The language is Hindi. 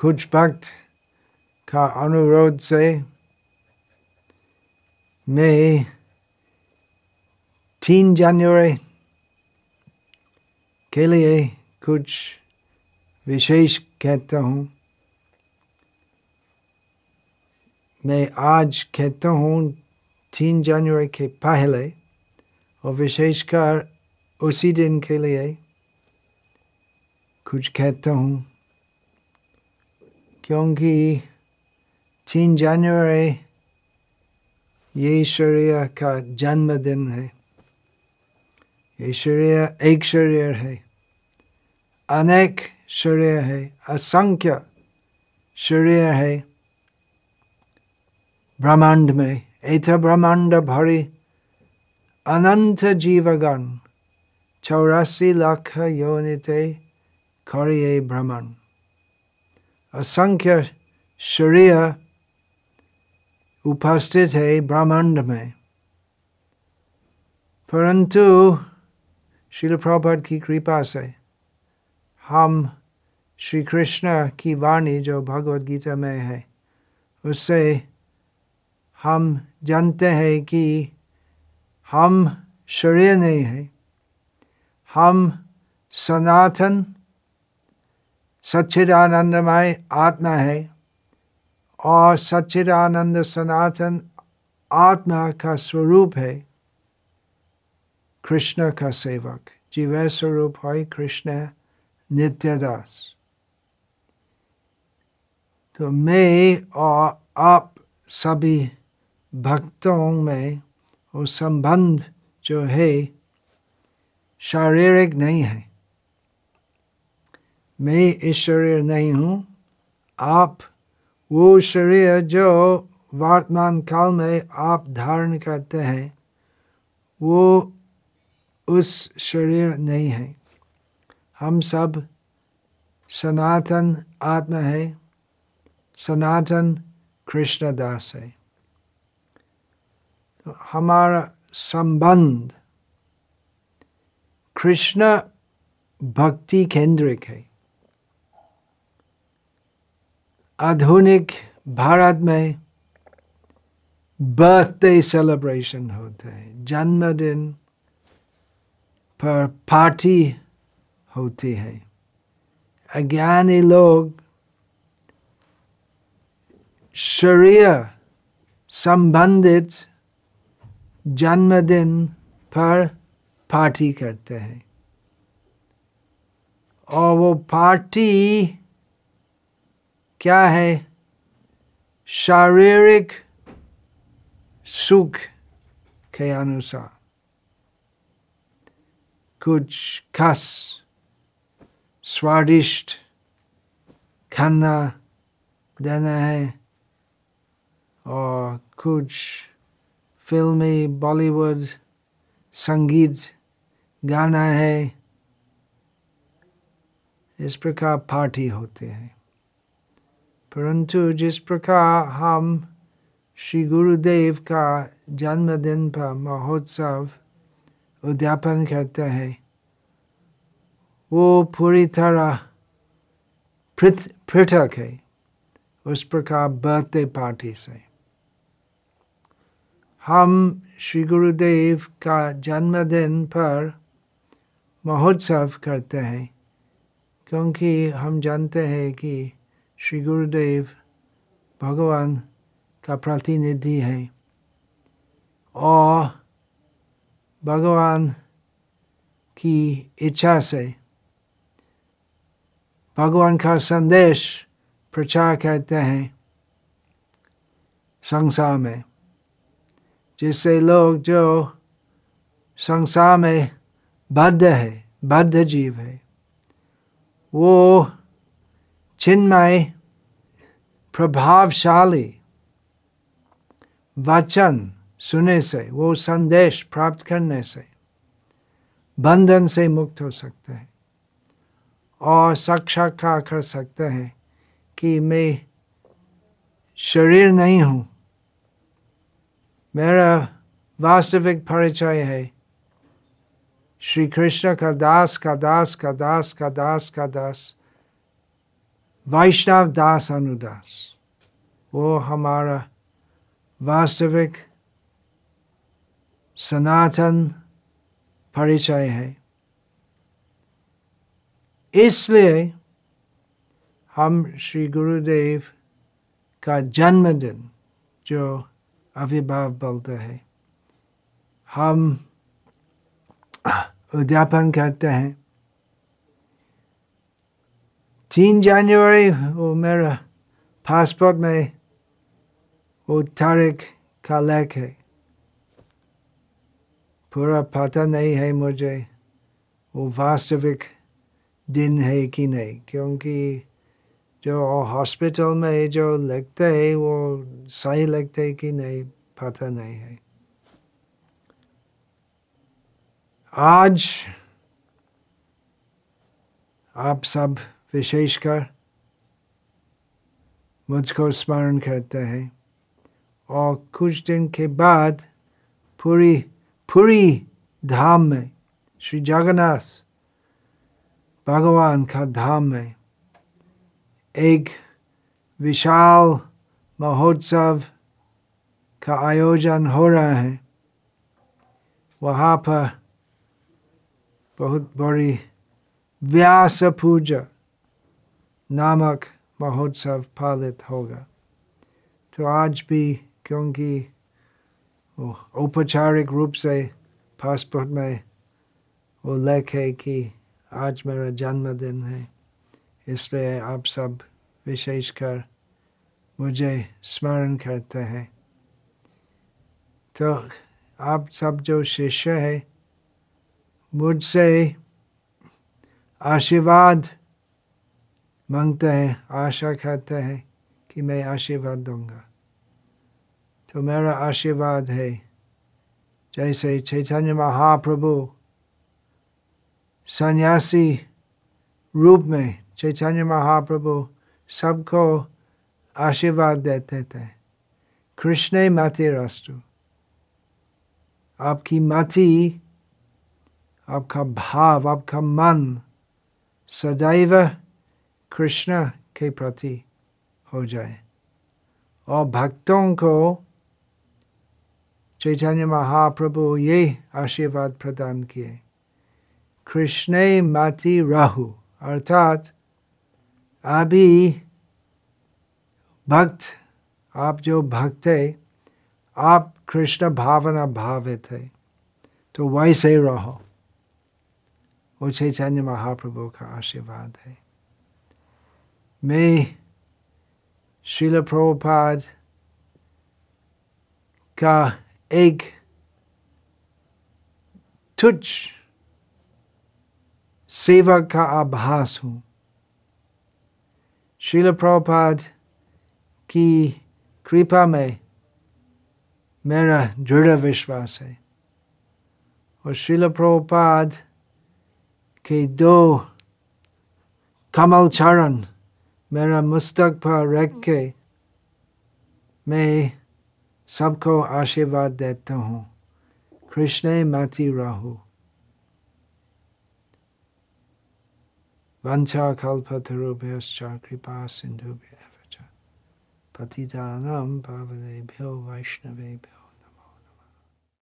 कुछ भक्त का अनुरोध से मैं तीन जनवरी के लिए कुछ विशेष कहता हूँ मैं आज कहता हूँ तीन जनवरी के पहले और विशेषकर उसी दिन के लिए कुछ कहता हूँ क्योंकि तीन जनवरी ये शरीर का जन्मदिन है। ये एक शरीर है। अनेक शरीर है। असंख्य शरीर है। ब्रह्मांड में एथ ब्रह्मांड भरी अनंत जीवगण चौरासी लाख योनिते करिए भ्रमण असंख्य शरीर उपस्थित है ब्रह्मांड में। परंतु शिल प्रभात की कृपा से हम श्री कृष्ण की वाणी जो भगवत गीता में है, उससे हम जानते हैं कि हम शरीर नहीं है। हम सनातन सच्चिदानंदमय आत्मा है और सच्चिदानंद सनातन आत्मा का स्वरूप है। कृष्ण का सेवक, जीव स्वरूप है कृष्ण नित्यदास। तो मैं और आप सभी भक्तों में वो संबंध जो है शारीरिक नहीं है। मैं इस शरीर नहीं हूँ। आप, वो शरीर जो वर्तमान काल में आप धारण करते हैं, वो उस शरीर नहीं है। हम सब सनातन आत्मा है। सनातन कृष्णदास है। तो हमारा संबंध कृष्ण भक्ति केंद्रिक है। आधुनिक भारत में बर्थडे सेलिब्रेशन होते हैं। जन्मदिन पर पार्टी होती है। अज्ञानी लोग शरीर संबंधित जन्मदिन पर पार्टी करते हैं। और वो पार्टी क्या है? शारीरिक सुख के अनुसार कुछ खास, स्वादिष्ट खाना देना है। और कुछ फिल्मी बॉलीवुड संगीत गाना है। इस प्रकार पार्टी होते हैं। परंतु जिस प्रकार हम श्री गुरुदेव का जन्मदिन पर महोत्सव उद्यापन करते हैं, वो पूरी तरह पृथक है उस प्रकार बर्थडे पार्टी से। हम श्री गुरुदेव का जन्मदिन पर महोत्सव करते हैं, क्योंकि हम जानते हैं कि श्री गुरुदेव भगवान का प्रतिनिधि है और भगवान की इच्छा से भगवान का संदेश प्रचार करते हैं संसार में जिससे लोग जो संसार में बद्ध है बद्ध जीव है वो चिन्मय प्रभावशाली वचन सुने से वो संदेश प्राप्त करने से बंधन से मुक्त हो सकते हैं और साक्षात्कार कर सकते हैं कि मैं शरीर नहीं हूँ मेरा वास्तविक परिचय है श्री कृष्ण का दास का दास का दास का दास का दास वैष्णव दास अनुदास वो हमारा वास्तविक सनातन परिचय है इसलिए हम श्री गुरुदेव का जन्मदिन जो अभिभाव बोलते हैं हम उद्यापन करते हैं तीन जनवरी वो मेरा पासपोर्ट में वो तारीख का लेख है पूरा पता नहीं है मुझे वो वास्तविक दिन है कि नहीं क्योंकि जो हॉस्पिटल में जो लिखते है वो सही लिखते है कि नहीं पता नहीं है आज आप सब विशेषकर मुझको स्मरण करते हैं। और कुछ दिन के बाद पूरी पूरी धाम में, श्री जगन्नाथ भगवान का धाम में एक विशाल महोत्सव का आयोजन हो रहा है। वहाँ पर बहुत बड़ी व्यास पूजा नामक महोत्सव पालित होगा तो आज भी क्योंकि औपचारिक रूप से पासपोर्ट में वो लिखे कि आज मेरा जन्मदिन है इसलिए आप सब विशेषकर मुझे स्मरण करते हैं तो आप सब जो शिष्य है मुझसे आशीर्वाद मांगते हैं, आशा करते हैं कि मैं आशीर्वाद दूँगा। तो मेरा आशीर्वाद है, जैसे चैतन्य महाप्रभु सन्यासी रूप में चैतन्य महाप्रभु सबको आशीर्वाद देते थे। कृष्ण मति राष्ट्र आपकी मति, आपका भाव, आपका मन सदैव कृष्ण के प्रति हो जाए। और भक्तों को चैतन्य महाप्रभु ये आशीर्वाद प्रदान किए। कृष्ण मति राहु, अर्थात अभी भक्त, आप जो भक्त है, आप कृष्ण भावना भावित है तो वैसे ही रहो। वो चैतन्य महाप्रभु का आशीर्वाद है। मैं शिल प्रभुपाद का एक तुच्छ सेवा का आभास हूँ शिल प्रभुपाद की कृपा में मेरा दृढ़ विश्वास है और शिल प्रभुपाद के दो कमल चरण मेरा मुस्तक पर रख के मैं सबको आशीर्वाद देता हूँ। कृष्ण माती राहु। वंशाकल्पतरुभ्यश्च कृपा सिन्धुभ्यः च। पतितानां पावनेभ्यो वैष्णवेभ्यो।